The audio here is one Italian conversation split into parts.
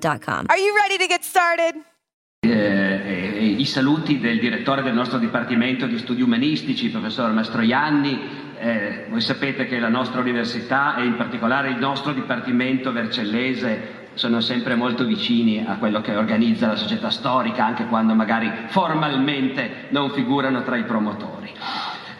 Are you ready to get started? Eh, eh, I saluti del direttore del nostro Dipartimento di Studi Umanistici, il professor Mastroianni. Eh, voi sapete che la nostra università e in particolare il nostro Dipartimento Vercellese sono sempre molto vicini a quello che organizza la società storica, anche quando magari formalmente non figurano tra i promotori.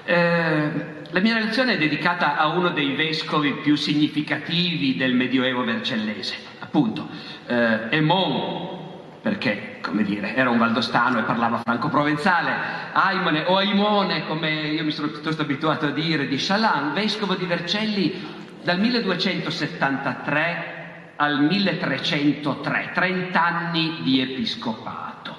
Eh, la mia relazione è dedicata a uno dei vescovi più significativi del Medioevo vercellese, appunto, eh, Emon, perché, come dire, era un valdostano e parlava franco-provenzale, Aimone o Aimone, come io mi sono piuttosto abituato a dire, di Chalan, vescovo di Vercelli dal 1273 al 1303, 30 anni di episcopato.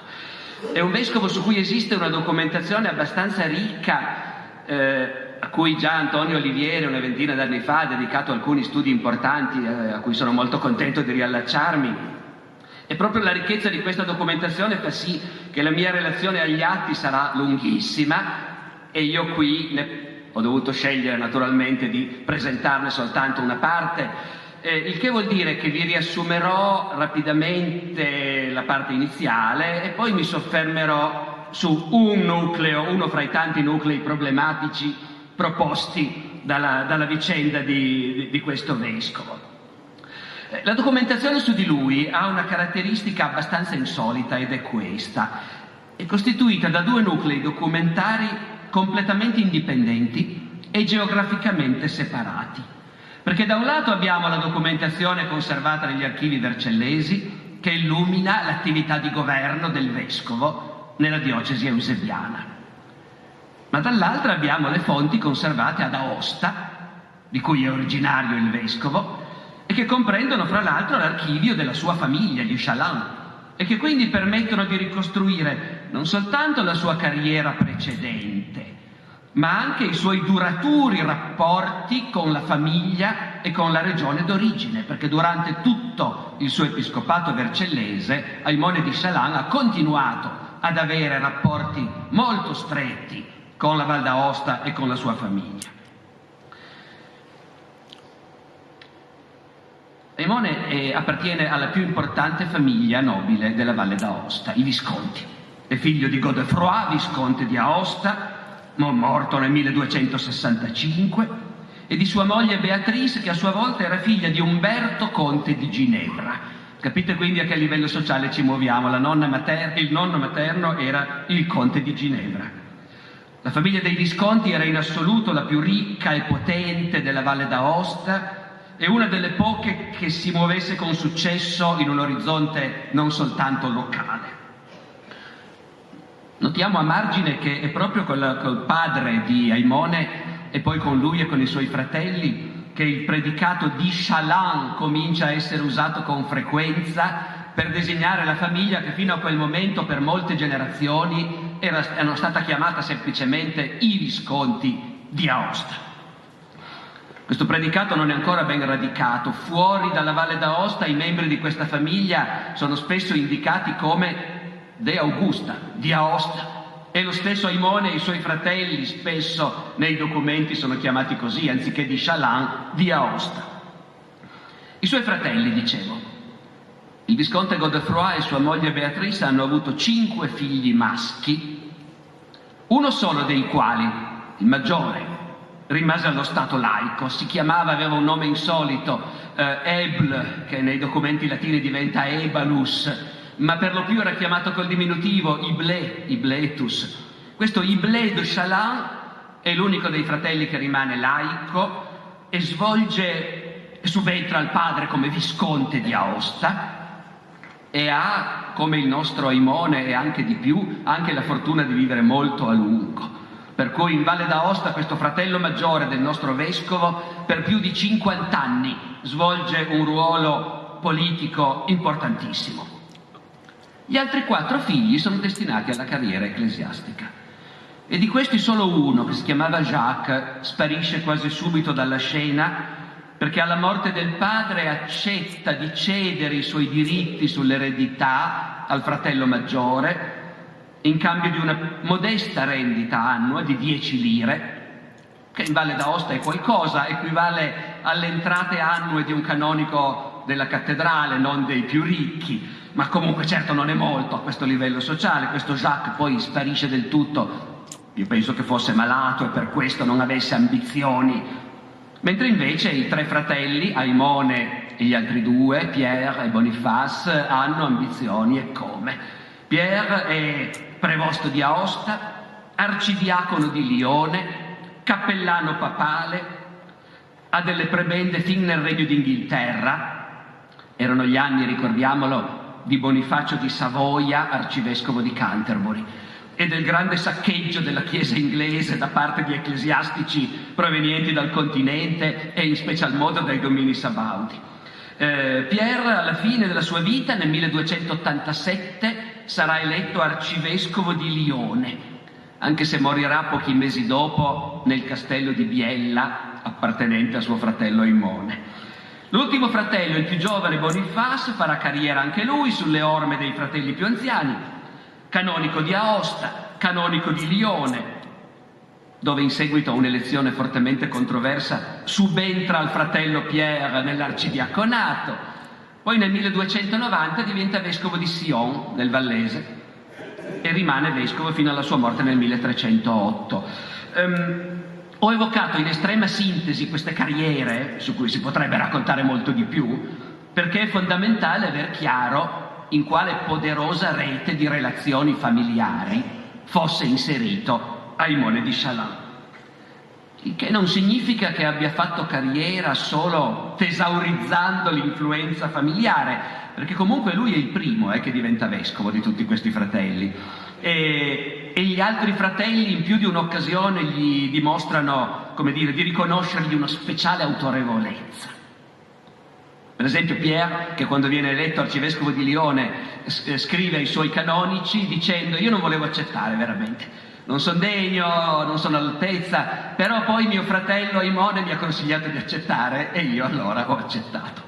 È un vescovo su cui esiste una documentazione abbastanza ricca, eh, a cui già Antonio Olivieri una ventina d'anni fa ha dedicato alcuni studi importanti, eh, a cui sono molto contento di riallacciarmi. E proprio la ricchezza di questa documentazione fa sì che la mia relazione agli atti sarà lunghissima e io qui ne ho dovuto scegliere naturalmente di presentarne soltanto una parte. Eh, il che vuol dire che vi riassumerò rapidamente la parte iniziale e poi mi soffermerò su un nucleo, uno fra i tanti nuclei problematici proposti dalla, dalla vicenda di, di, questo vescovo. Eh, La documentazione su di lui ha una caratteristica abbastanza insolita ed è questa. È costituita da due nuclei documentari completamente indipendenti e geograficamente separati. Perché da un lato abbiamo la documentazione conservata negli archivi vercellesi che illumina l'attività di governo del vescovo nella diocesi eusebiana. Ma dall'altra abbiamo le fonti conservate ad Aosta, di cui è originario il vescovo, e che comprendono fra l'altro l'archivio della sua famiglia, gli Chaland, e che quindi permettono di ricostruire non soltanto la sua carriera precedente, ma anche i suoi duraturi rapporti con la famiglia e con la regione d'origine, perché durante tutto il suo episcopato vercellese Aimone di Chaland ha continuato ad avere rapporti molto stretti con la Val d'Aosta e con la sua famiglia. Aimone eh, appartiene alla più importante famiglia nobile della Valle d'Aosta, i Visconti. È figlio di Godefroy, visconte di Aosta, mo- morto nel 1265, e di sua moglie Beatrice, che a sua volta era figlia di Umberto, conte di Ginevra. Capite quindi a che livello sociale ci muoviamo? Mater- il nonno materno era il conte di Ginevra. La famiglia dei Visconti era in assoluto la più ricca e potente della Valle d'Aosta e una delle poche che si muovesse con successo in un orizzonte non soltanto locale. Notiamo a margine che è proprio col, col padre di Aimone e poi con lui e con i suoi fratelli che il predicato di Chalan comincia a essere usato con frequenza per designare la famiglia che fino a quel momento per molte generazioni era, era stata chiamata semplicemente i Visconti di Aosta. Questo predicato non è ancora ben radicato. Fuori dalla Valle d'Aosta i membri di questa famiglia sono spesso indicati come De Augusta, di Aosta. E lo stesso Aimone e i suoi fratelli spesso nei documenti sono chiamati così, anziché di Chalan, di Aosta. I suoi fratelli, dicevo, il visconte Godefroy e sua moglie Beatrice hanno avuto cinque figli maschi, uno solo dei quali, il maggiore, rimase allo stato laico, si chiamava, aveva un nome insolito, eh, Ebl, che nei documenti latini diventa Ebalus, ma per lo più era chiamato col diminutivo Iblé, Ibletus. Questo Iblé de Chalin è l'unico dei fratelli che rimane laico e svolge, subentra al padre come visconte di Aosta e ha, come il nostro Aimone e anche di più, anche la fortuna di vivere molto a lungo. Per cui in Valle d'Aosta questo fratello maggiore del nostro vescovo per più di 50 anni svolge un ruolo politico importantissimo. Gli altri quattro figli sono destinati alla carriera ecclesiastica. E di questi solo uno, che si chiamava Jacques, sparisce quasi subito dalla scena perché alla morte del padre accetta di cedere i suoi diritti sull'eredità al fratello maggiore in cambio di una modesta rendita annua di 10 lire, che in Valle d'Aosta è qualcosa, equivale alle entrate annue di un canonico della cattedrale, non dei più ricchi, ma comunque certo non è molto a questo livello sociale. Questo Jacques poi sparisce del tutto, io penso che fosse malato e per questo non avesse ambizioni, mentre invece i tre fratelli, Aimone e gli altri due, Pierre e Boniface, hanno ambizioni e come. Pierre è prevosto di Aosta, arcidiacono di Lione, cappellano papale, ha delle prebende fin nel regno d'Inghilterra, erano gli anni, ricordiamolo, di Bonifacio di Savoia, arcivescovo di Canterbury, e del grande saccheggio della Chiesa inglese da parte di ecclesiastici provenienti dal continente e in special modo dai domini sabaudi. Eh, Pierre alla fine della sua vita, nel 1287, sarà eletto arcivescovo di Lione, anche se morirà pochi mesi dopo nel castello di Biella, appartenente a suo fratello Aimone. L'ultimo fratello, il più giovane Boniface, farà carriera anche lui sulle orme dei fratelli più anziani, canonico di Aosta, canonico di Lione, dove in seguito a un'elezione fortemente controversa subentra al fratello Pierre nell'arcidiaconato, poi nel 1290 diventa vescovo di Sion, nel Vallese, e rimane vescovo fino alla sua morte nel 1308. Um, ehm, ho evocato in estrema sintesi queste carriere, su cui si potrebbe raccontare molto di più, perché è fondamentale aver chiaro in quale poderosa rete di relazioni familiari fosse inserito Aimone di Chalin. Il che non significa che abbia fatto carriera solo tesaurizzando l'influenza familiare, perché comunque lui è il primo eh, che diventa vescovo di tutti questi fratelli. E, e, gli altri fratelli in più di un'occasione gli dimostrano, come dire, di riconoscergli una speciale autorevolezza. Per esempio Pierre, che quando viene eletto arcivescovo di Lione, scrive ai suoi canonici dicendo io non volevo accettare veramente non sono degno, non sono all'altezza, però poi mio fratello Aimone mi ha consigliato di accettare e io allora ho accettato.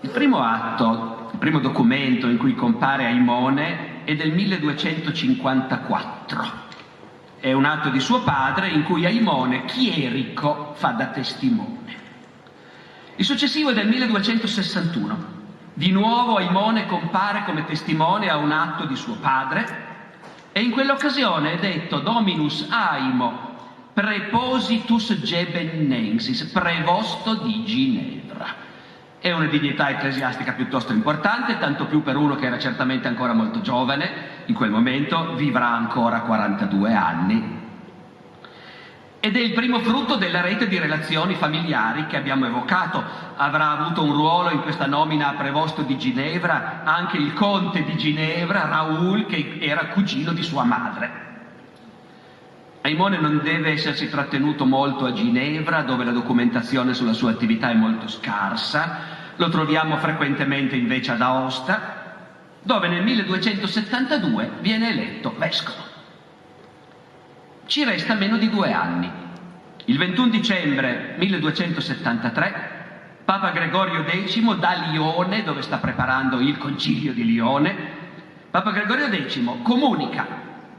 Il primo atto, il primo documento in cui compare Aimone è del 1254. È un atto di suo padre in cui Aimone, chierico, fa da testimone. Il successivo è del 1261. Di nuovo Aimone compare come testimone a un atto di suo padre e in quell'occasione è detto Dominus Aimo prepositus gebennensis, prevosto di Ginevra. È una dignità ecclesiastica piuttosto importante, tanto più per uno che era certamente ancora molto giovane, in quel momento vivrà ancora 42 anni, ed è il primo frutto della rete di relazioni familiari che abbiamo evocato. Avrà avuto un ruolo in questa nomina a prevosto di Ginevra anche il conte di Ginevra, Raoul, che era cugino di sua madre. Aimone non deve essersi trattenuto molto a Ginevra, dove la documentazione sulla sua attività è molto scarsa. Lo troviamo frequentemente invece ad Aosta, dove nel 1272 viene eletto vescovo ci resta meno di due anni. Il 21 dicembre 1273 Papa Gregorio X da Lione, dove sta preparando il concilio di Lione, Papa Gregorio X comunica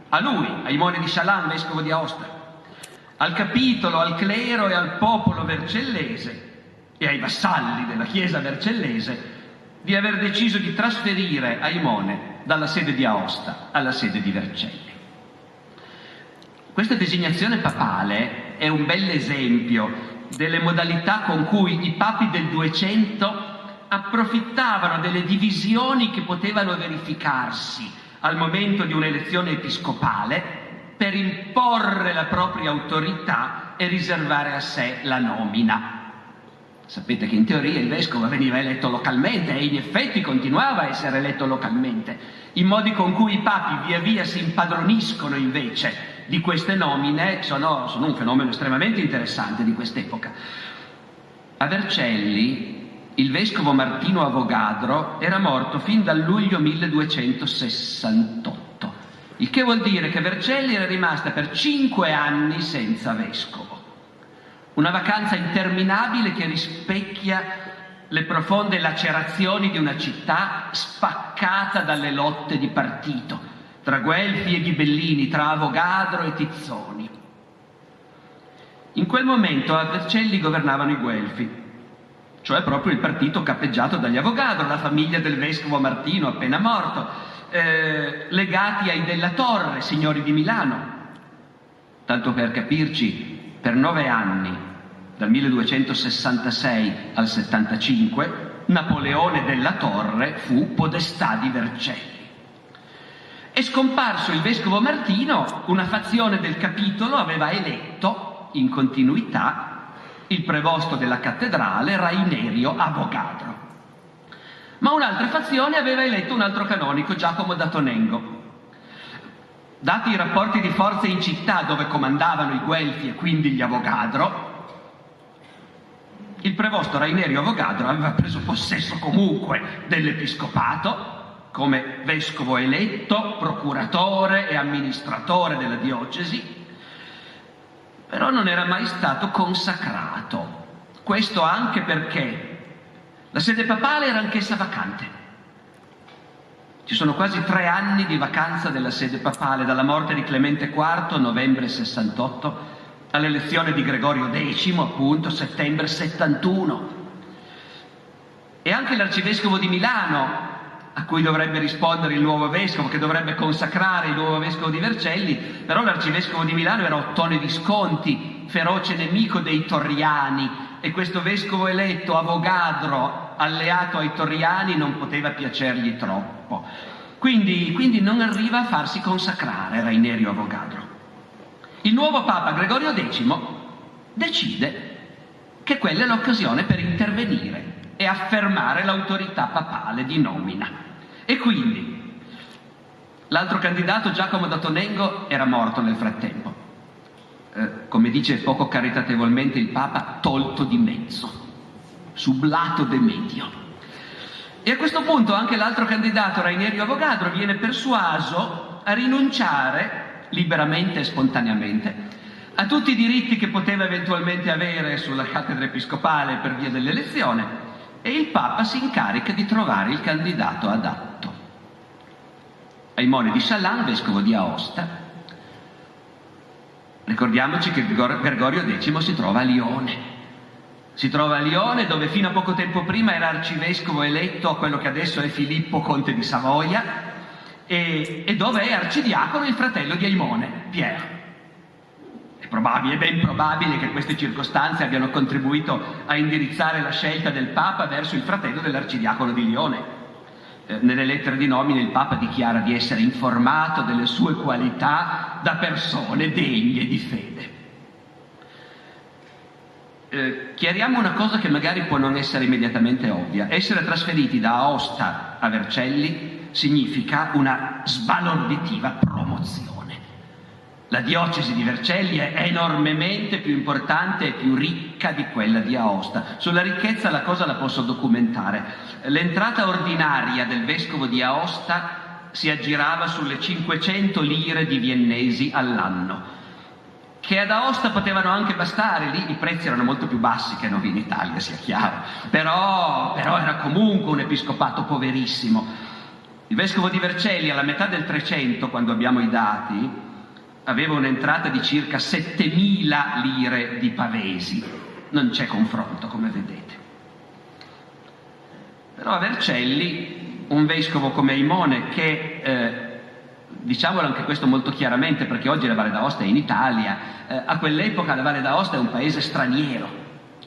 a lui, ai Moni di Chalan, vescovo di Aosta, al capitolo, al clero e al popolo vercellese e ai vassalli della Chiesa vercellese di aver deciso di trasferire Aimone dalla sede di Aosta alla sede di Vercelli. Questa designazione papale è un bel esempio delle modalità con cui i papi del 200 approfittavano delle divisioni che potevano verificarsi al momento di un'elezione episcopale per imporre la propria autorità e riservare a sé la nomina. Sapete che in teoria il vescovo veniva eletto localmente e in effetti continuava a essere eletto localmente. I modi con cui i papi via via si impadroniscono invece di queste nomine sono, sono un fenomeno estremamente interessante di quest'epoca. A Vercelli il vescovo Martino Avogadro era morto fin dal luglio 1268 il che vuol dire che Vercelli era rimasta per cinque anni senza vescovo. Una vacanza interminabile che rispecchia le profonde lacerazioni di una città spaccata dalle lotte di partito, tra Guelfi e Ghibellini, tra Avogadro e Tizzoni. In quel momento a Vercelli governavano i Guelfi, cioè proprio il partito cappeggiato dagli Avogadro, la famiglia del vescovo Martino appena morto, eh, legati ai Della Torre, signori di Milano. Tanto per capirci, per nove anni, dal 1266 al 75, Napoleone della Torre fu podestà di Vercelli. È scomparso il vescovo Martino, una fazione del capitolo aveva eletto in continuità il prevosto della cattedrale Rainerio Avogadro ma un'altra fazione aveva eletto un altro canonico, Giacomo da Tonengo. Dati i rapporti di forze in città dove comandavano i Guelfi e quindi gli Avogadro, il prevosto Rainerio Avogadro aveva preso possesso comunque dell'episcopato come vescovo eletto, procuratore e amministratore della diocesi, però non era mai stato consacrato. Questo anche perché la sede papale era anch'essa vacante. Ci sono quasi tre anni di vacanza della sede papale, dalla morte di Clemente IV, novembre 68, all'elezione di Gregorio X, appunto, settembre 71. E anche l'arcivescovo di Milano, a cui dovrebbe rispondere il nuovo vescovo, che dovrebbe consacrare il nuovo vescovo di Vercelli, però l'arcivescovo di Milano era Ottone Visconti, feroce nemico dei Torriani, e questo vescovo eletto, Avogadro, alleato ai Torriani, non poteva piacergli troppo. Quindi, quindi non arriva a farsi consacrare Rainerio Avogadro. Il nuovo Papa Gregorio X decide che quella è l'occasione per intervenire e affermare l'autorità papale di nomina. E quindi l'altro candidato, Giacomo da Tonengo, era morto nel frattempo eh, come dice poco caritatevolmente il Papa, tolto di mezzo, sublato de medio. E a questo punto anche l'altro candidato, Rainerio Avogadro, viene persuaso a rinunciare liberamente e spontaneamente a tutti i diritti che poteva eventualmente avere sulla cattedra episcopale per via dell'elezione e il Papa si incarica di trovare il candidato adatto. Aimone di Chalan, vescovo di Aosta, Ricordiamoci che Gregorio X si trova a Lione. Si trova a Lione dove fino a poco tempo prima era arcivescovo eletto a quello che adesso è Filippo Conte di Savoia e, e dove è arcidiacono il fratello di Aimone, Pier. Probabile, è ben probabile che queste circostanze abbiano contribuito a indirizzare la scelta del Papa verso il fratello dell'arcidiacono di Lione. Eh, nelle lettere di nomine il Papa dichiara di essere informato delle sue qualità da persone degne di fede. Eh, chiariamo una cosa che magari può non essere immediatamente ovvia. Essere trasferiti da Aosta a Vercelli significa una sbalorditiva promozione. La diocesi di Vercelli è enormemente più importante e più ricca di quella di Aosta. Sulla ricchezza la cosa la posso documentare. L'entrata ordinaria del vescovo di Aosta si aggirava sulle 500 lire di viennesi all'anno, che ad Aosta potevano anche bastare, lì i prezzi erano molto più bassi che non in Italia, sia chiaro, però, però era comunque un episcopato poverissimo. Il vescovo di Vercelli alla metà del 300, quando abbiamo i dati, aveva un'entrata di circa 7.000 lire di pavesi. Non c'è confronto, come vedete. Però a Vercelli, un vescovo come Imone, che, eh, diciamolo anche questo molto chiaramente, perché oggi la Valle d'Aosta è in Italia, eh, a quell'epoca la Valle d'Aosta è un paese straniero,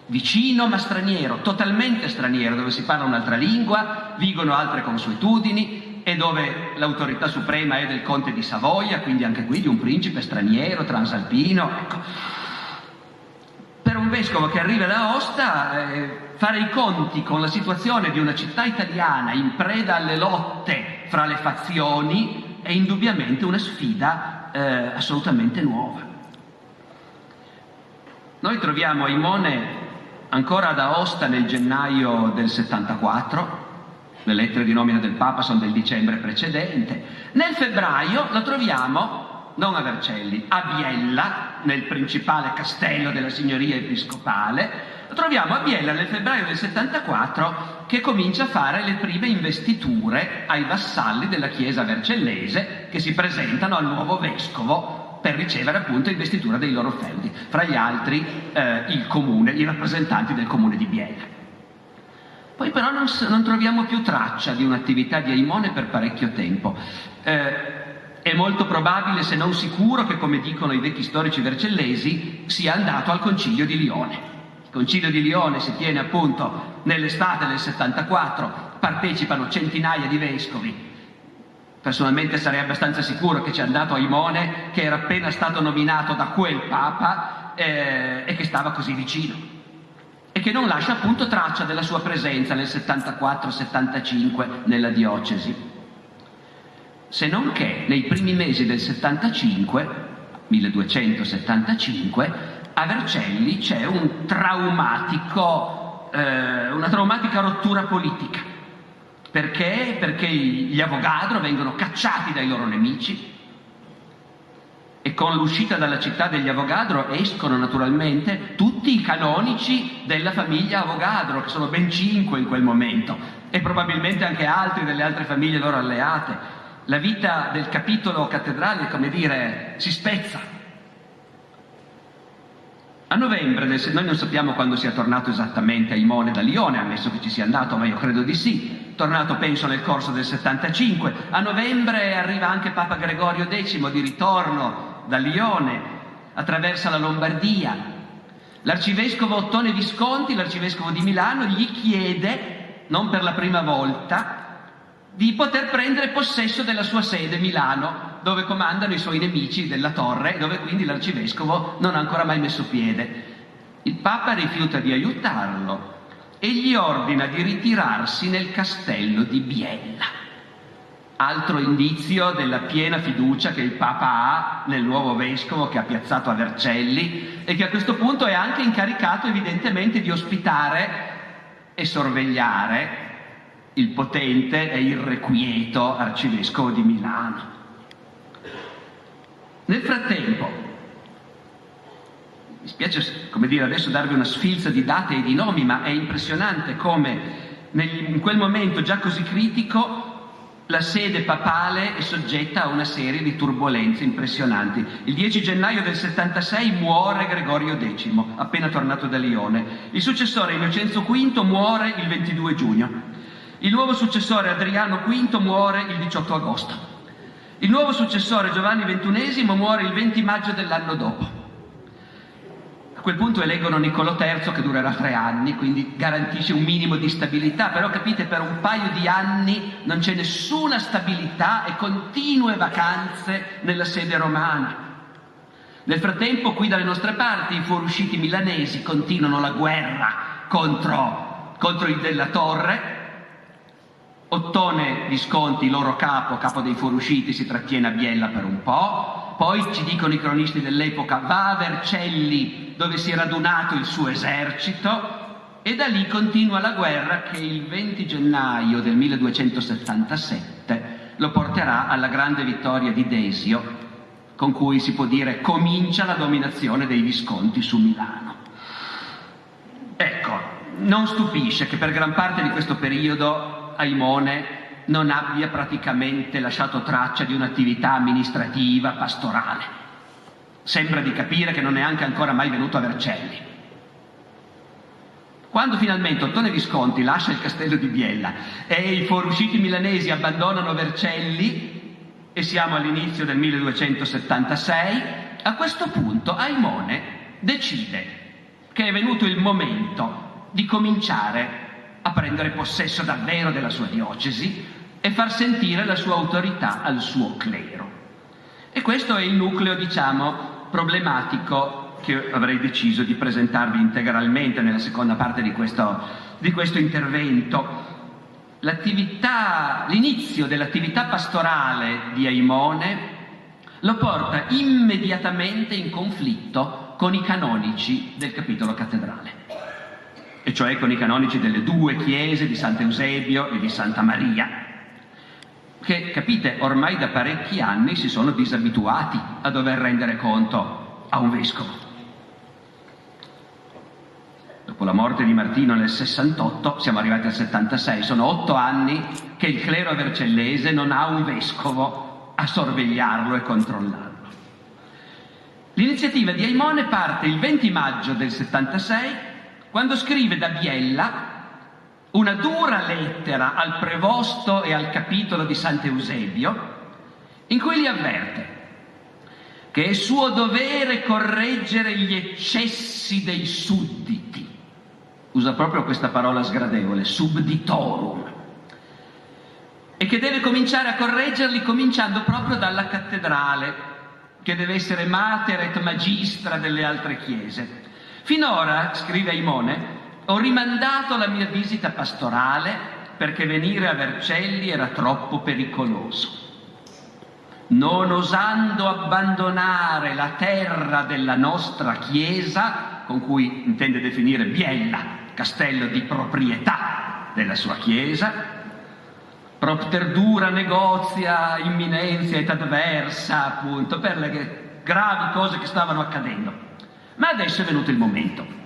vicino ma straniero, totalmente straniero, dove si parla un'altra lingua, vigono altre consuetudini e dove l'autorità suprema è del conte di Savoia, quindi anche qui di un principe straniero, transalpino. Ecco. Per un vescovo che arriva da Aosta, eh, fare i conti con la situazione di una città italiana in preda alle lotte fra le fazioni è indubbiamente una sfida eh, assolutamente nuova. Noi troviamo Aimone ancora ad Aosta nel gennaio del 74, le lettere di nomina del Papa sono del dicembre precedente, nel febbraio lo troviamo non a Vercelli, a Biella, nel principale castello della signoria episcopale, lo troviamo a Biella nel febbraio del 74 che comincia a fare le prime investiture ai vassalli della chiesa vercellese che si presentano al nuovo vescovo per ricevere appunto investitura dei loro feudi, fra gli altri eh, il comune, i rappresentanti del comune di Biella. Poi però non, non troviamo più traccia di un'attività di Aimone per parecchio tempo. Eh, è molto probabile, se non sicuro, che, come dicono i vecchi storici vercellesi, sia andato al concilio di Lione. Il concilio di Lione si tiene appunto nell'estate del 74, partecipano centinaia di vescovi. Personalmente sarei abbastanza sicuro che ci è andato Aimone, che era appena stato nominato da quel Papa eh, e che stava così vicino. E che non lascia appunto traccia della sua presenza nel 74-75 nella diocesi se non che nei primi mesi del 75, 1275, a Vercelli c'è un eh, una traumatica rottura politica. Perché? Perché gli Avogadro vengono cacciati dai loro nemici con l'uscita dalla città degli Avogadro escono naturalmente tutti i canonici della famiglia Avogadro, che sono ben cinque in quel momento, e probabilmente anche altri delle altre famiglie loro alleate la vita del capitolo cattedrale, come dire, si spezza. A novembre, del, noi non sappiamo quando sia tornato esattamente a Imone da Lione, ammesso che ci sia andato, ma io credo di sì, tornato penso nel corso del 75. A novembre arriva anche Papa Gregorio X di ritorno da Lione, attraversa la Lombardia. L'arcivescovo Ottone Visconti, l'arcivescovo di Milano, gli chiede, non per la prima volta, di poter prendere possesso della sua sede Milano, dove comandano i suoi nemici della torre, dove quindi l'arcivescovo non ha ancora mai messo piede. Il Papa rifiuta di aiutarlo e gli ordina di ritirarsi nel castello di Biella. Altro indizio della piena fiducia che il Papa ha nel nuovo vescovo che ha piazzato a Vercelli e che a questo punto è anche incaricato evidentemente di ospitare e sorvegliare il potente e irrequieto arcivescovo di Milano. Nel frattempo, mi spiace come dire adesso darvi una sfilza di date e di nomi, ma è impressionante come in quel momento già così critico la sede papale è soggetta a una serie di turbulenze impressionanti. Il 10 gennaio del 76 muore Gregorio X, appena tornato da Lione. Il successore Innocenzo V muore il 22 giugno. Il nuovo successore Adriano V muore il 18 agosto. Il nuovo successore Giovanni XXI muore il 20 maggio dell'anno dopo. Quel punto eleggono Niccolò III che durerà tre anni, quindi garantisce un minimo di stabilità, però capite per un paio di anni non c'è nessuna stabilità e continue vacanze nella sede romana. Nel frattempo qui dalle nostre parti i fuoriusciti milanesi continuano la guerra contro, contro il della Torre Ottone Visconti, loro capo, capo dei fuoriusciti, si trattiene a Biella per un po', poi ci dicono i cronisti dell'epoca va a Vercelli dove si è radunato il suo esercito e da lì continua la guerra che il 20 gennaio del 1277 lo porterà alla grande vittoria di Desio, con cui si può dire comincia la dominazione dei Visconti su Milano. Ecco, non stupisce che per gran parte di questo periodo Aimone non abbia praticamente lasciato traccia di un'attività amministrativa, pastorale. Sembra di capire che non è anche ancora mai venuto a Vercelli. Quando finalmente Ottone Visconti lascia il castello di Biella e i fuoriusciti milanesi abbandonano Vercelli, e siamo all'inizio del 1276, a questo punto Aimone decide che è venuto il momento di cominciare a prendere possesso davvero della sua diocesi e far sentire la sua autorità al suo clero. E questo è il nucleo, diciamo, problematico che avrei deciso di presentarvi integralmente nella seconda parte di questo, di questo intervento. L'attività, l'inizio dell'attività pastorale di Aimone lo porta immediatamente in conflitto con i canonici del capitolo cattedrale, e cioè con i canonici delle due chiese di Sant'Eusebio e di Santa Maria, che, capite, ormai da parecchi anni si sono disabituati a dover rendere conto a un vescovo. Dopo la morte di Martino nel 68, siamo arrivati al 76, sono otto anni che il clero vercellese non ha un vescovo a sorvegliarlo e controllarlo. L'iniziativa di Aimone parte il 20 maggio del 76, quando scrive da Biella una dura lettera al prevosto e al capitolo di Sant'Eusebio, in cui li avverte che è suo dovere correggere gli eccessi dei sudditi. Usa proprio questa parola sgradevole, subditorum. E che deve cominciare a correggerli cominciando proprio dalla cattedrale, che deve essere mater et magistra delle altre chiese. Finora, scrive Aimone, ho rimandato la mia visita pastorale perché venire a Vercelli era troppo pericoloso. Non osando abbandonare la terra della nostra chiesa, con cui intende definire Biella, castello di proprietà della sua chiesa, propter dura negozia imminenzia et adversa, appunto, per le gravi cose che stavano accadendo. Ma adesso è venuto il momento.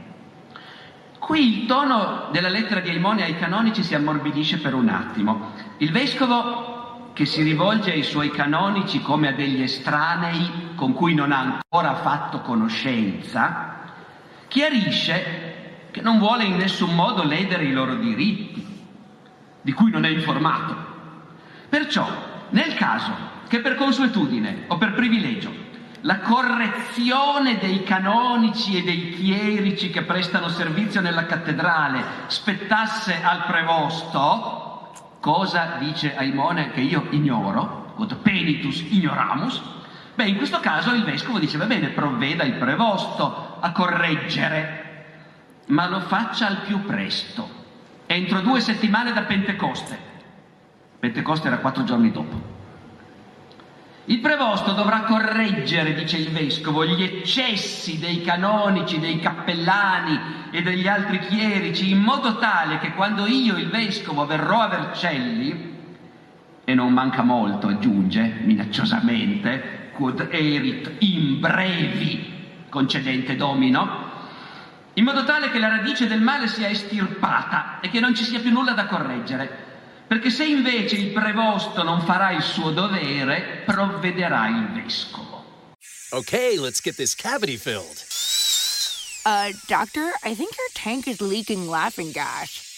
Qui il tono della lettera di Aimone ai canonici si ammorbidisce per un attimo. Il vescovo che si rivolge ai suoi canonici come a degli estranei con cui non ha ancora fatto conoscenza, chiarisce che non vuole in nessun modo ledere i loro diritti, di cui non è informato. Perciò, nel caso che per consuetudine o per privilegio la correzione dei canonici e dei chierici che prestano servizio nella cattedrale spettasse al prevosto, cosa dice Aimone che io ignoro, quod penitus ignoramus, beh in questo caso il vescovo dice va bene, provveda il prevosto a correggere, ma lo faccia al più presto, entro due settimane da Pentecoste. Pentecoste era quattro giorni dopo. Il prevosto dovrà correggere, dice il vescovo, gli eccessi dei canonici, dei cappellani e degli altri chierici, in modo tale che quando io, il vescovo, verrò a Vercelli, e non manca molto, aggiunge minacciosamente, quod erit in brevi, concedente domino, in modo tale che la radice del male sia estirpata e che non ci sia più nulla da correggere. Perché se invece il prevosto non farà il suo dovere, provvederà il vescovo. Okay, let's get this cavity filled. Uh, doctor, I think your tank is leaking laughing gas.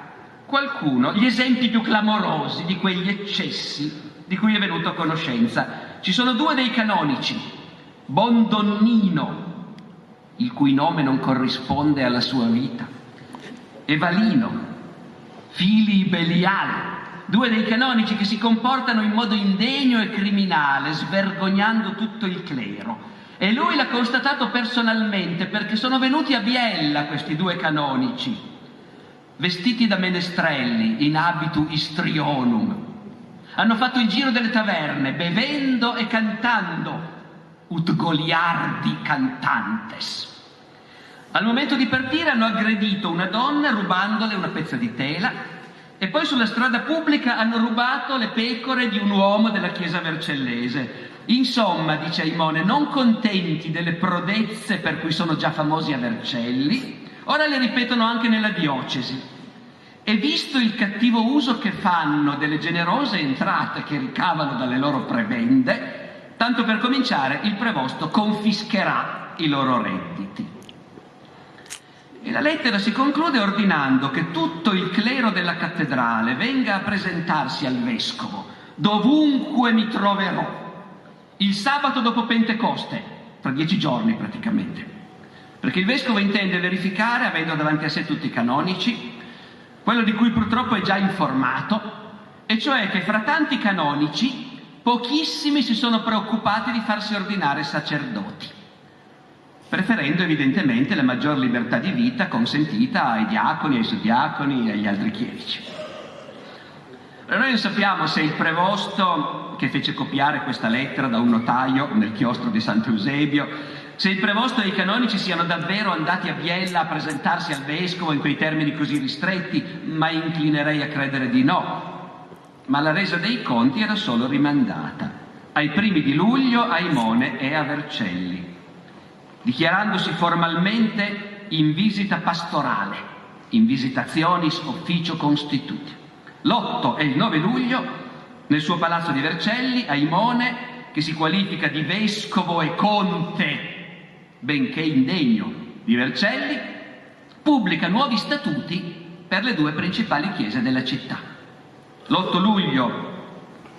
qualcuno, gli esempi più clamorosi di quegli eccessi di cui è venuto a conoscenza. Ci sono due dei canonici, Bondonnino, il cui nome non corrisponde alla sua vita, e Valino, fili Belial, due dei canonici che si comportano in modo indegno e criminale, svergognando tutto il clero. E lui l'ha constatato personalmente perché sono venuti a Biella questi due canonici. Vestiti da menestrelli in abitu istrionum. Hanno fatto il giro delle taverne, bevendo e cantando, ut goliardi cantantes. Al momento di partire hanno aggredito una donna rubandole una pezza di tela e poi sulla strada pubblica hanno rubato le pecore di un uomo della chiesa vercellese. Insomma, dice Aimone, non contenti delle prodezze per cui sono già famosi a Vercelli, ora le ripetono anche nella diocesi. E visto il cattivo uso che fanno delle generose entrate che ricavano dalle loro prebende, tanto per cominciare il prevosto confischerà i loro redditi. E la lettera si conclude ordinando che tutto il clero della cattedrale venga a presentarsi al vescovo, dovunque mi troverò, il sabato dopo Pentecoste, tra dieci giorni praticamente. Perché il vescovo intende verificare, avendo davanti a sé tutti i canonici, quello di cui purtroppo è già informato, e cioè che fra tanti canonici pochissimi si sono preoccupati di farsi ordinare sacerdoti, preferendo evidentemente la maggior libertà di vita consentita ai diaconi, ai suddiaconi e agli altri chierici. Noi non sappiamo se il prevosto che fece copiare questa lettera da un notaio nel chiostro di Sant'Eusebio, se il prevosto e i canonici siano davvero andati a Biella a presentarsi al vescovo in quei termini così ristretti, ma inclinerei a credere di no. Ma la resa dei conti era solo rimandata ai primi di luglio a Imone e a Vercelli, dichiarandosi formalmente in visita pastorale, in visitationis officio constituti. L'8 e il 9 luglio, nel suo palazzo di Vercelli, a Imone, che si qualifica di vescovo e conte, benché indegno, di Vercelli, pubblica nuovi statuti per le due principali chiese della città. L'8 luglio,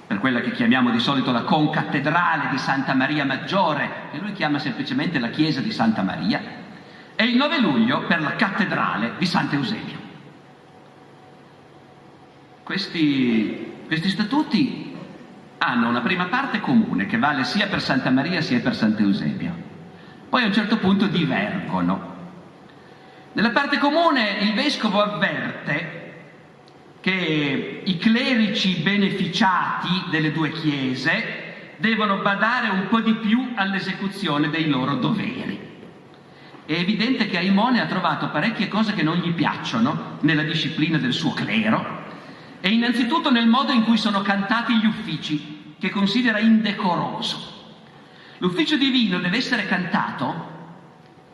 per quella che chiamiamo di solito la concattedrale di Santa Maria Maggiore, che lui chiama semplicemente la chiesa di Santa Maria, e il 9 luglio per la cattedrale di Sant'Eusebio. Questi, questi statuti hanno una prima parte comune che vale sia per Santa Maria sia per Sant'Eusebio. Poi a un certo punto divergono. Nella parte comune il vescovo avverte che i clerici beneficiati delle due chiese devono badare un po' di più all'esecuzione dei loro doveri. È evidente che Aimone ha trovato parecchie cose che non gli piacciono nella disciplina del suo clero e innanzitutto nel modo in cui sono cantati gli uffici, che considera indecoroso. L'ufficio divino deve essere cantato,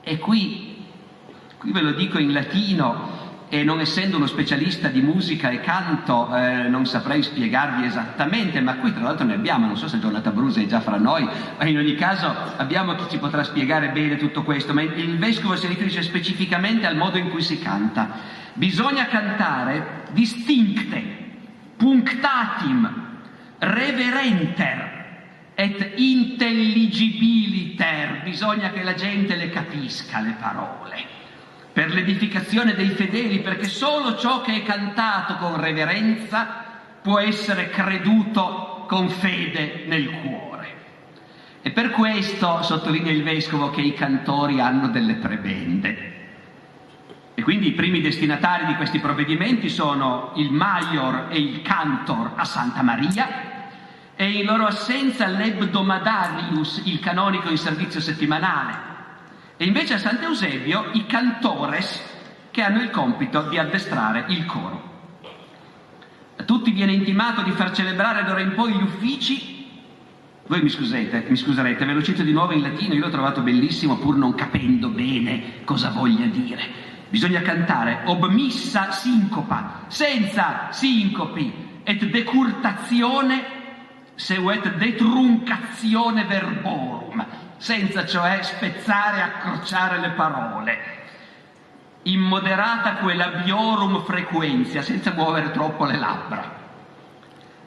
e qui, qui ve lo dico in latino, e non essendo uno specialista di musica e canto eh, non saprei spiegarvi esattamente, ma qui tra l'altro ne abbiamo, non so se Giornata Brusa è già fra noi, ma in ogni caso abbiamo chi ci potrà spiegare bene tutto questo, ma il vescovo si riferisce specificamente al modo in cui si canta. Bisogna cantare distincte, punctatim, reverenter et intelligibiliter, bisogna che la gente le capisca le parole per l'edificazione dei fedeli, perché solo ciò che è cantato con reverenza può essere creduto con fede nel cuore. E per questo sottolinea il vescovo che i cantori hanno delle prebende. E quindi i primi destinatari di questi provvedimenti sono il Maior e il Cantor a Santa Maria e in loro assenza l'Ebdomadarius, il canonico in servizio settimanale. E invece a Sant'Eusebio i cantores che hanno il compito di addestrare il coro. A tutti viene intimato di far celebrare d'ora in poi gli uffici. Voi mi scusate, mi scuserete, ve lo cito di nuovo in latino, io l'ho trovato bellissimo pur non capendo bene cosa voglia dire. Bisogna cantare obmissa sincopa, senza sincopi et decurtazione seuet detruncazione verborum, senza cioè spezzare e accrociare le parole. Immoderata quella biorum frequenzia, senza muovere troppo le labbra.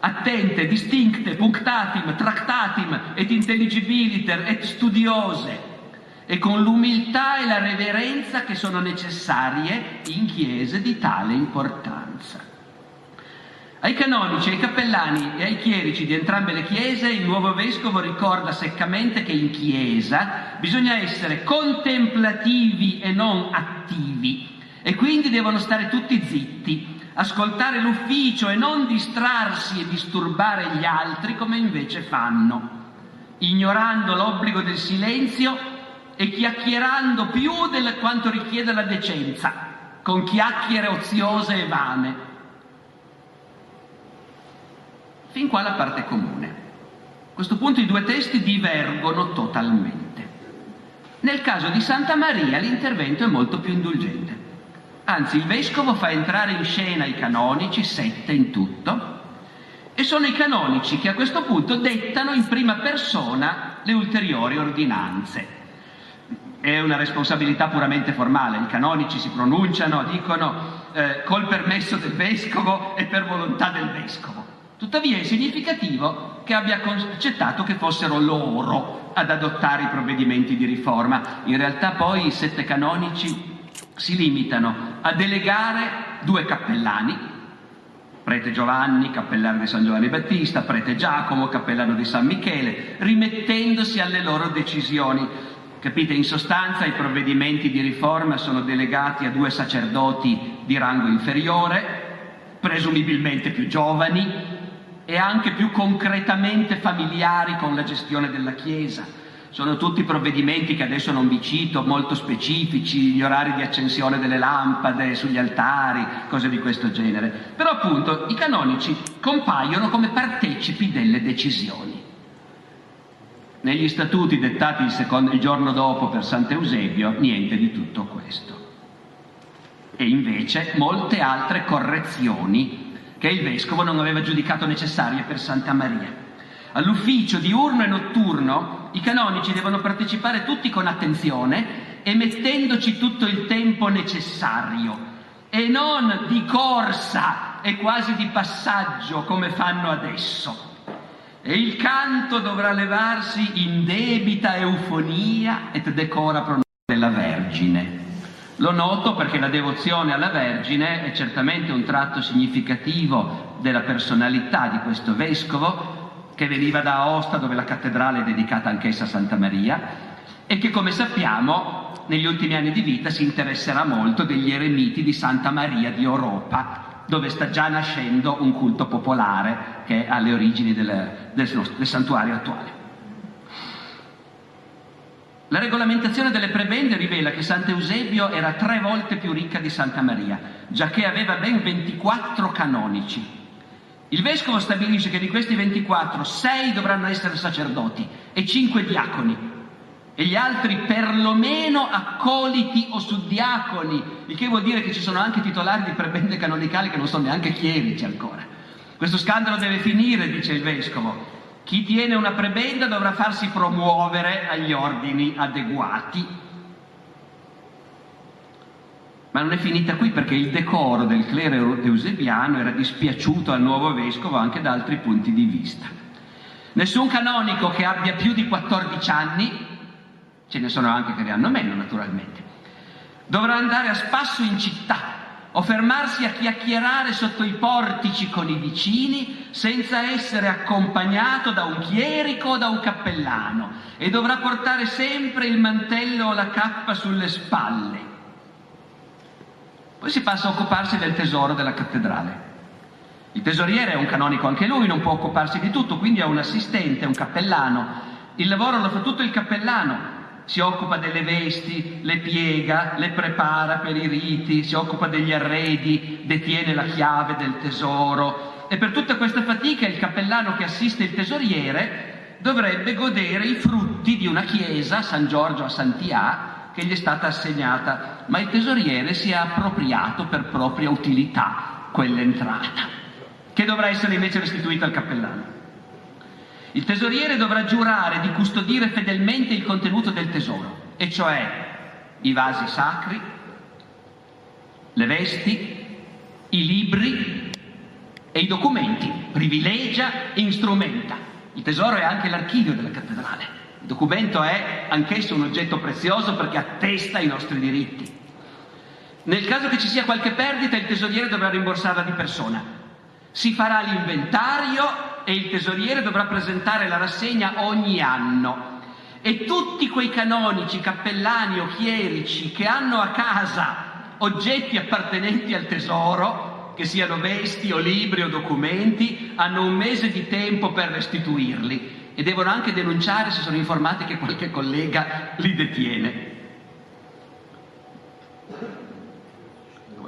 Attente, distincte, punctatim, tractatim et intelligibiliter et studiose, e con l'umiltà e la reverenza che sono necessarie in chiese di tale importanza. Ai canonici, ai cappellani e ai chierici di entrambe le chiese il nuovo vescovo ricorda seccamente che in chiesa bisogna essere contemplativi e non attivi e quindi devono stare tutti zitti, ascoltare l'ufficio e non distrarsi e disturbare gli altri come invece fanno, ignorando l'obbligo del silenzio e chiacchierando più di quanto richiede la decenza, con chiacchiere oziose e vane. Fin qua la parte comune. A questo punto i due testi divergono totalmente. Nel caso di Santa Maria l'intervento è molto più indulgente. Anzi, il vescovo fa entrare in scena i canonici, sette in tutto, e sono i canonici che a questo punto dettano in prima persona le ulteriori ordinanze. È una responsabilità puramente formale, i canonici si pronunciano, dicono eh, col permesso del vescovo e per volontà del vescovo. Tuttavia è significativo che abbia accettato che fossero loro ad adottare i provvedimenti di riforma. In realtà poi i sette canonici si limitano a delegare due cappellani, prete Giovanni, cappellano di San Giovanni Battista, prete Giacomo, cappellano di San Michele, rimettendosi alle loro decisioni. Capite, in sostanza i provvedimenti di riforma sono delegati a due sacerdoti di rango inferiore, presumibilmente più giovani, e anche più concretamente familiari con la gestione della Chiesa. Sono tutti provvedimenti che adesso non vi cito, molto specifici, gli orari di accensione delle lampade sugli altari, cose di questo genere. Però appunto i canonici compaiono come partecipi delle decisioni. Negli statuti dettati il, secondo, il giorno dopo per Sant'Eusebio, niente di tutto questo. E invece molte altre correzioni che il vescovo non aveva giudicato necessarie per Santa Maria. All'ufficio diurno e notturno i canonici devono partecipare tutti con attenzione e mettendoci tutto il tempo necessario e non di corsa e quasi di passaggio come fanno adesso. E il canto dovrà levarsi in debita eufonia et decora pronome della Vergine. Lo noto perché la devozione alla Vergine è certamente un tratto significativo della personalità di questo vescovo che veniva da Aosta dove la cattedrale è dedicata anch'essa a Santa Maria e che come sappiamo negli ultimi anni di vita si interesserà molto degli eremiti di Santa Maria di Europa dove sta già nascendo un culto popolare che è alle origini del, del, del santuario attuale. La regolamentazione delle prebende rivela che Sant'Eusebio era tre volte più ricca di Santa Maria, giacché aveva ben 24 canonici. Il vescovo stabilisce che di questi 24, 6 dovranno essere sacerdoti e 5 diaconi, e gli altri perlomeno accoliti o suddiaconi, il che vuol dire che ci sono anche titolari di prebende canonicali che non sono neanche chierici ancora. Questo scandalo deve finire, dice il vescovo, chi tiene una prebenda dovrà farsi promuovere agli ordini adeguati. Ma non è finita qui perché il decoro del clero eusebiano era dispiaciuto al nuovo vescovo anche da altri punti di vista. Nessun canonico che abbia più di 14 anni, ce ne sono anche che ne hanno meno naturalmente, dovrà andare a spasso in città o fermarsi a chiacchierare sotto i portici con i vicini senza essere accompagnato da un chierico o da un cappellano e dovrà portare sempre il mantello o la cappa sulle spalle. Poi si passa a occuparsi del tesoro della cattedrale. Il tesoriere è un canonico anche lui, non può occuparsi di tutto, quindi ha un assistente, un cappellano. Il lavoro lo fa tutto il cappellano, si occupa delle vesti, le piega, le prepara per i riti, si occupa degli arredi, detiene la chiave del tesoro e per tutta questa fatica il cappellano che assiste il tesoriere dovrebbe godere i frutti di una chiesa, San Giorgio a Santià, che gli è stata assegnata, ma il tesoriere si è appropriato per propria utilità quell'entrata, che dovrà essere invece restituita al cappellano. Il tesoriere dovrà giurare di custodire fedelmente il contenuto del tesoro, e cioè i vasi sacri, le vesti, i libri e i documenti, privilegia e instrumenta. Il tesoro è anche l'archivio della cattedrale. Il documento è anch'esso un oggetto prezioso perché attesta i nostri diritti. Nel caso che ci sia qualche perdita, il tesoriere dovrà rimborsarla di persona. Si farà l'inventario e il tesoriere dovrà presentare la rassegna ogni anno. E tutti quei canonici, cappellani o chierici che hanno a casa oggetti appartenenti al tesoro, che siano vesti o libri o documenti, hanno un mese di tempo per restituirli e devono anche denunciare se sono informati che qualche collega li detiene.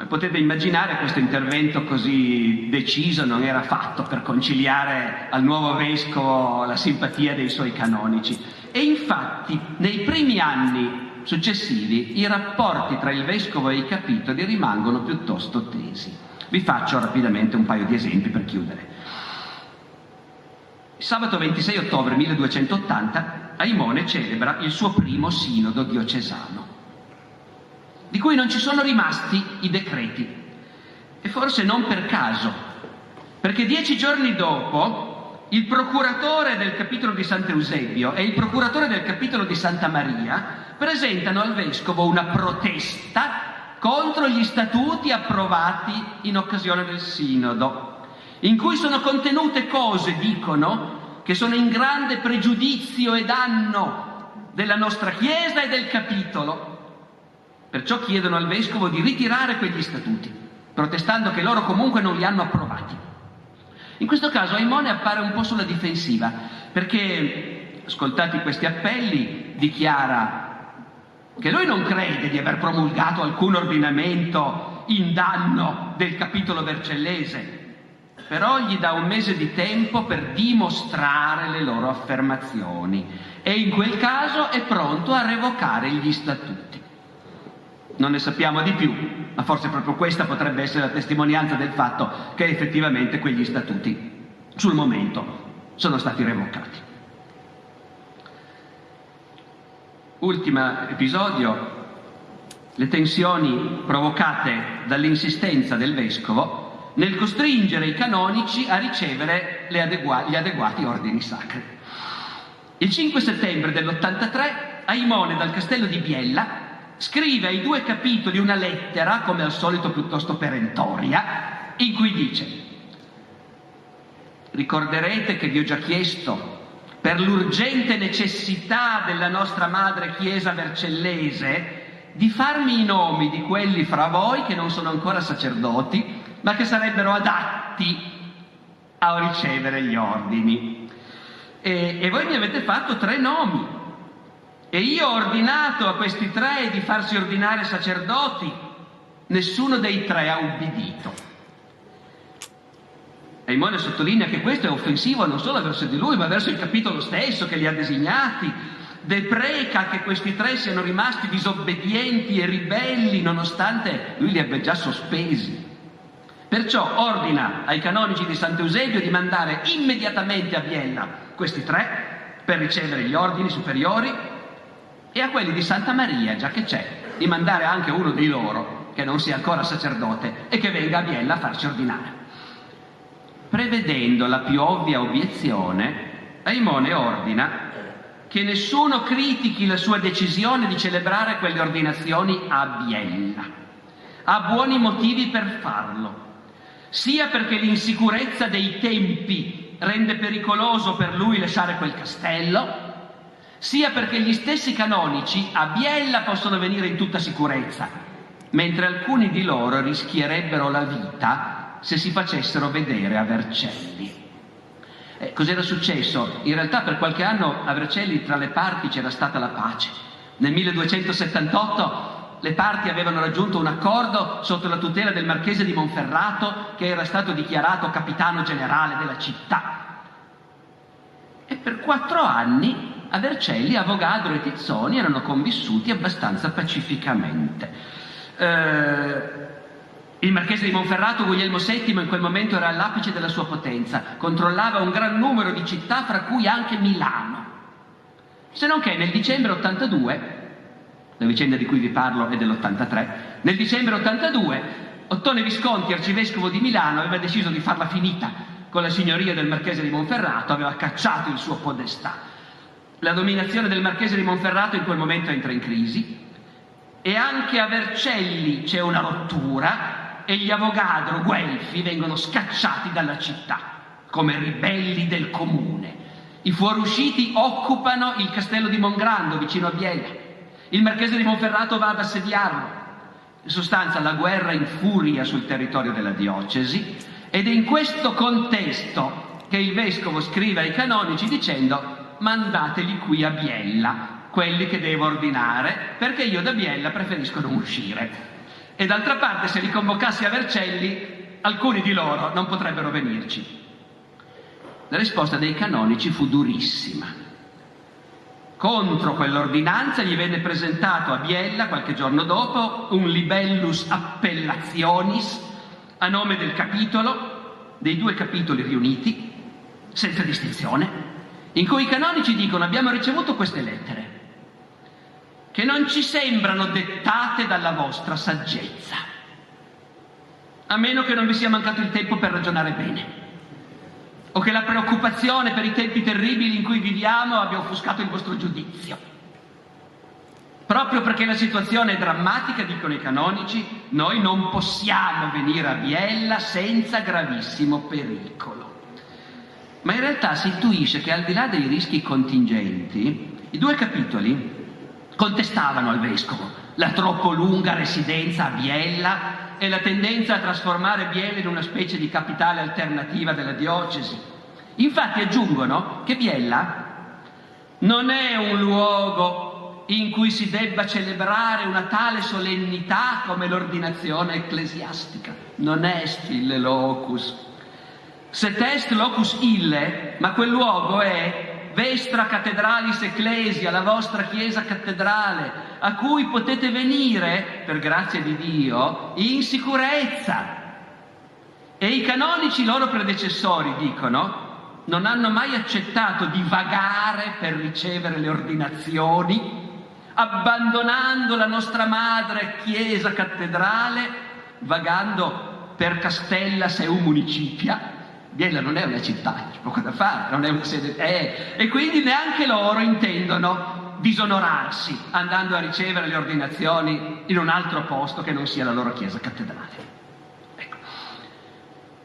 Come potete immaginare questo intervento così deciso non era fatto per conciliare al nuovo vescovo la simpatia dei suoi canonici e infatti nei primi anni successivi i rapporti tra il vescovo e i capitoli rimangono piuttosto tesi. Vi faccio rapidamente un paio di esempi per chiudere. Sabato 26 ottobre 1280 Aimone celebra il suo primo sinodo diocesano, di cui non ci sono rimasti i decreti, e forse non per caso, perché dieci giorni dopo il procuratore del capitolo di Sant'Eusebio e il procuratore del capitolo di Santa Maria presentano al vescovo una protesta contro gli statuti approvati in occasione del sinodo in cui sono contenute cose, dicono, che sono in grande pregiudizio e danno della nostra Chiesa e del capitolo. Perciò chiedono al Vescovo di ritirare quegli statuti, protestando che loro comunque non li hanno approvati. In questo caso Aimone appare un po' sulla difensiva, perché, ascoltati questi appelli, dichiara che lui non crede di aver promulgato alcun ordinamento in danno del capitolo vercellese, però gli dà un mese di tempo per dimostrare le loro affermazioni e in quel caso è pronto a revocare gli statuti. Non ne sappiamo di più, ma forse proprio questa potrebbe essere la testimonianza del fatto che effettivamente quegli statuti sul momento sono stati revocati. Ultimo episodio, le tensioni provocate dall'insistenza del vescovo nel costringere i canonici a ricevere adegua- gli adeguati ordini sacri. Il 5 settembre dell'83 Aimone dal castello di Biella scrive ai due capitoli una lettera, come al solito piuttosto perentoria, in cui dice ricorderete che vi ho già chiesto per l'urgente necessità della nostra madre Chiesa vercellese di farmi i nomi di quelli fra voi che non sono ancora sacerdoti ma che sarebbero adatti a ricevere gli ordini. E, e voi mi avete fatto tre nomi e io ho ordinato a questi tre di farsi ordinare sacerdoti, nessuno dei tre ha ubbidito. Aimone sottolinea che questo è offensivo non solo verso di lui, ma verso il capitolo stesso che li ha designati. Depreca che questi tre siano rimasti disobbedienti e ribelli nonostante lui li abbia già sospesi. Perciò ordina ai canonici di Sant'Eusebio di mandare immediatamente a Biella questi tre per ricevere gli ordini superiori e a quelli di Santa Maria, già che c'è, di mandare anche uno di loro che non sia ancora sacerdote e che venga a Biella a farsi ordinare. Prevedendo la più ovvia obiezione, Aimone ordina che nessuno critichi la sua decisione di celebrare quelle ordinazioni a Biella. Ha buoni motivi per farlo sia perché l'insicurezza dei tempi rende pericoloso per lui lasciare quel castello, sia perché gli stessi canonici a Biella possono venire in tutta sicurezza, mentre alcuni di loro rischierebbero la vita se si facessero vedere a Vercelli. Eh, cos'era successo? In realtà per qualche anno a Vercelli tra le parti c'era stata la pace. Nel 1278 le parti avevano raggiunto un accordo sotto la tutela del marchese di Monferrato che era stato dichiarato capitano generale della città. E per quattro anni a Vercelli Avogadro e Tizzoni erano convissuti abbastanza pacificamente. Eh, il marchese di Monferrato, Guglielmo VII, in quel momento era all'apice della sua potenza, controllava un gran numero di città, fra cui anche Milano. Se non che nel dicembre 82 la vicenda di cui vi parlo è dell'83, nel dicembre 82 Ottone Visconti, arcivescovo di Milano, aveva deciso di farla finita con la signoria del marchese di Monferrato, aveva cacciato il suo podestà. La dominazione del marchese di Monferrato in quel momento entra in crisi e anche a Vercelli c'è una rottura e gli Avogadro, Guelfi, vengono scacciati dalla città come ribelli del comune. I fuorusciti occupano il castello di Mongrando vicino a Biella il marchese di Monferrato va ad assediarlo. In sostanza la guerra infuria sul territorio della diocesi ed è in questo contesto che il vescovo scrive ai canonici dicendo mandateli qui a Biella, quelli che devo ordinare, perché io da Biella preferisco non uscire. E d'altra parte se li convocassi a Vercelli, alcuni di loro non potrebbero venirci. La risposta dei canonici fu durissima. Contro quell'ordinanza gli venne presentato a Biella qualche giorno dopo un libellus appellationis a nome del capitolo, dei due capitoli riuniti, senza distinzione, in cui i canonici dicono abbiamo ricevuto queste lettere che non ci sembrano dettate dalla vostra saggezza, a meno che non vi sia mancato il tempo per ragionare bene o che la preoccupazione per i tempi terribili in cui viviamo abbia offuscato il vostro giudizio. Proprio perché la situazione è drammatica, dicono i canonici, noi non possiamo venire a Biella senza gravissimo pericolo. Ma in realtà si intuisce che al di là dei rischi contingenti, i due capitoli contestavano al vescovo la troppo lunga residenza a Biella e la tendenza a trasformare Biella in una specie di capitale alternativa della diocesi. Infatti aggiungono che Biella non è un luogo in cui si debba celebrare una tale solennità come l'ordinazione ecclesiastica. Non est ille locus. Set est locus ille, ma quel luogo è Vestra Cathedralis Ecclesia, la vostra chiesa cattedrale, a cui potete venire, per grazia di Dio, in sicurezza. E i canonici loro predecessori dicono, non hanno mai accettato di vagare per ricevere le ordinazioni, abbandonando la nostra madre chiesa cattedrale, vagando per Castella se un municipia, Biella non è una città, c'è poco da fare, non è una sede. Eh, e quindi neanche loro intendono disonorarsi andando a ricevere le ordinazioni in un altro posto che non sia la loro chiesa cattedrale. Ecco.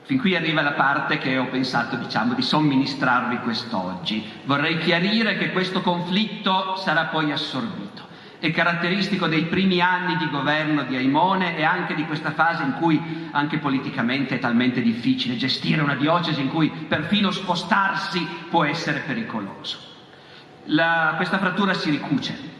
Fin qui arriva la parte che ho pensato, diciamo, di somministrarvi quest'oggi. Vorrei chiarire che questo conflitto sarà poi assorbito è caratteristico dei primi anni di governo di Aimone e anche di questa fase in cui anche politicamente è talmente difficile gestire una diocesi in cui perfino spostarsi può essere pericoloso. La, questa frattura si ricuce.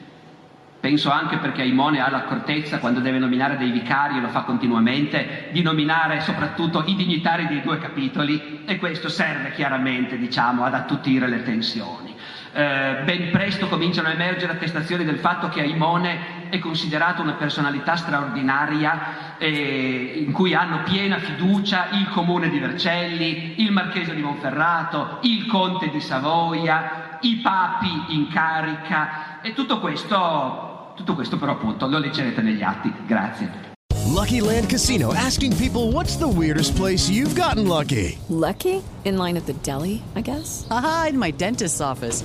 Penso anche perché Aimone ha l'accortezza, quando deve nominare dei vicari, lo fa continuamente, di nominare soprattutto i dignitari dei due capitoli e questo serve chiaramente, diciamo, ad attutire le tensioni. Eh, ben presto cominciano a emergere attestazioni del fatto che Aimone è considerato una personalità straordinaria eh, in cui hanno piena fiducia il comune di Vercelli, il marchese di Monferrato, il conte di Savoia, i papi in carica e tutto questo, tutto questo però appunto lo leggerete negli atti. Grazie. Lucky Land Casino asking people what's the weirdest place you've gotten lucky? Lucky? In line at the deli, I guess? Aha, in my dentist's office.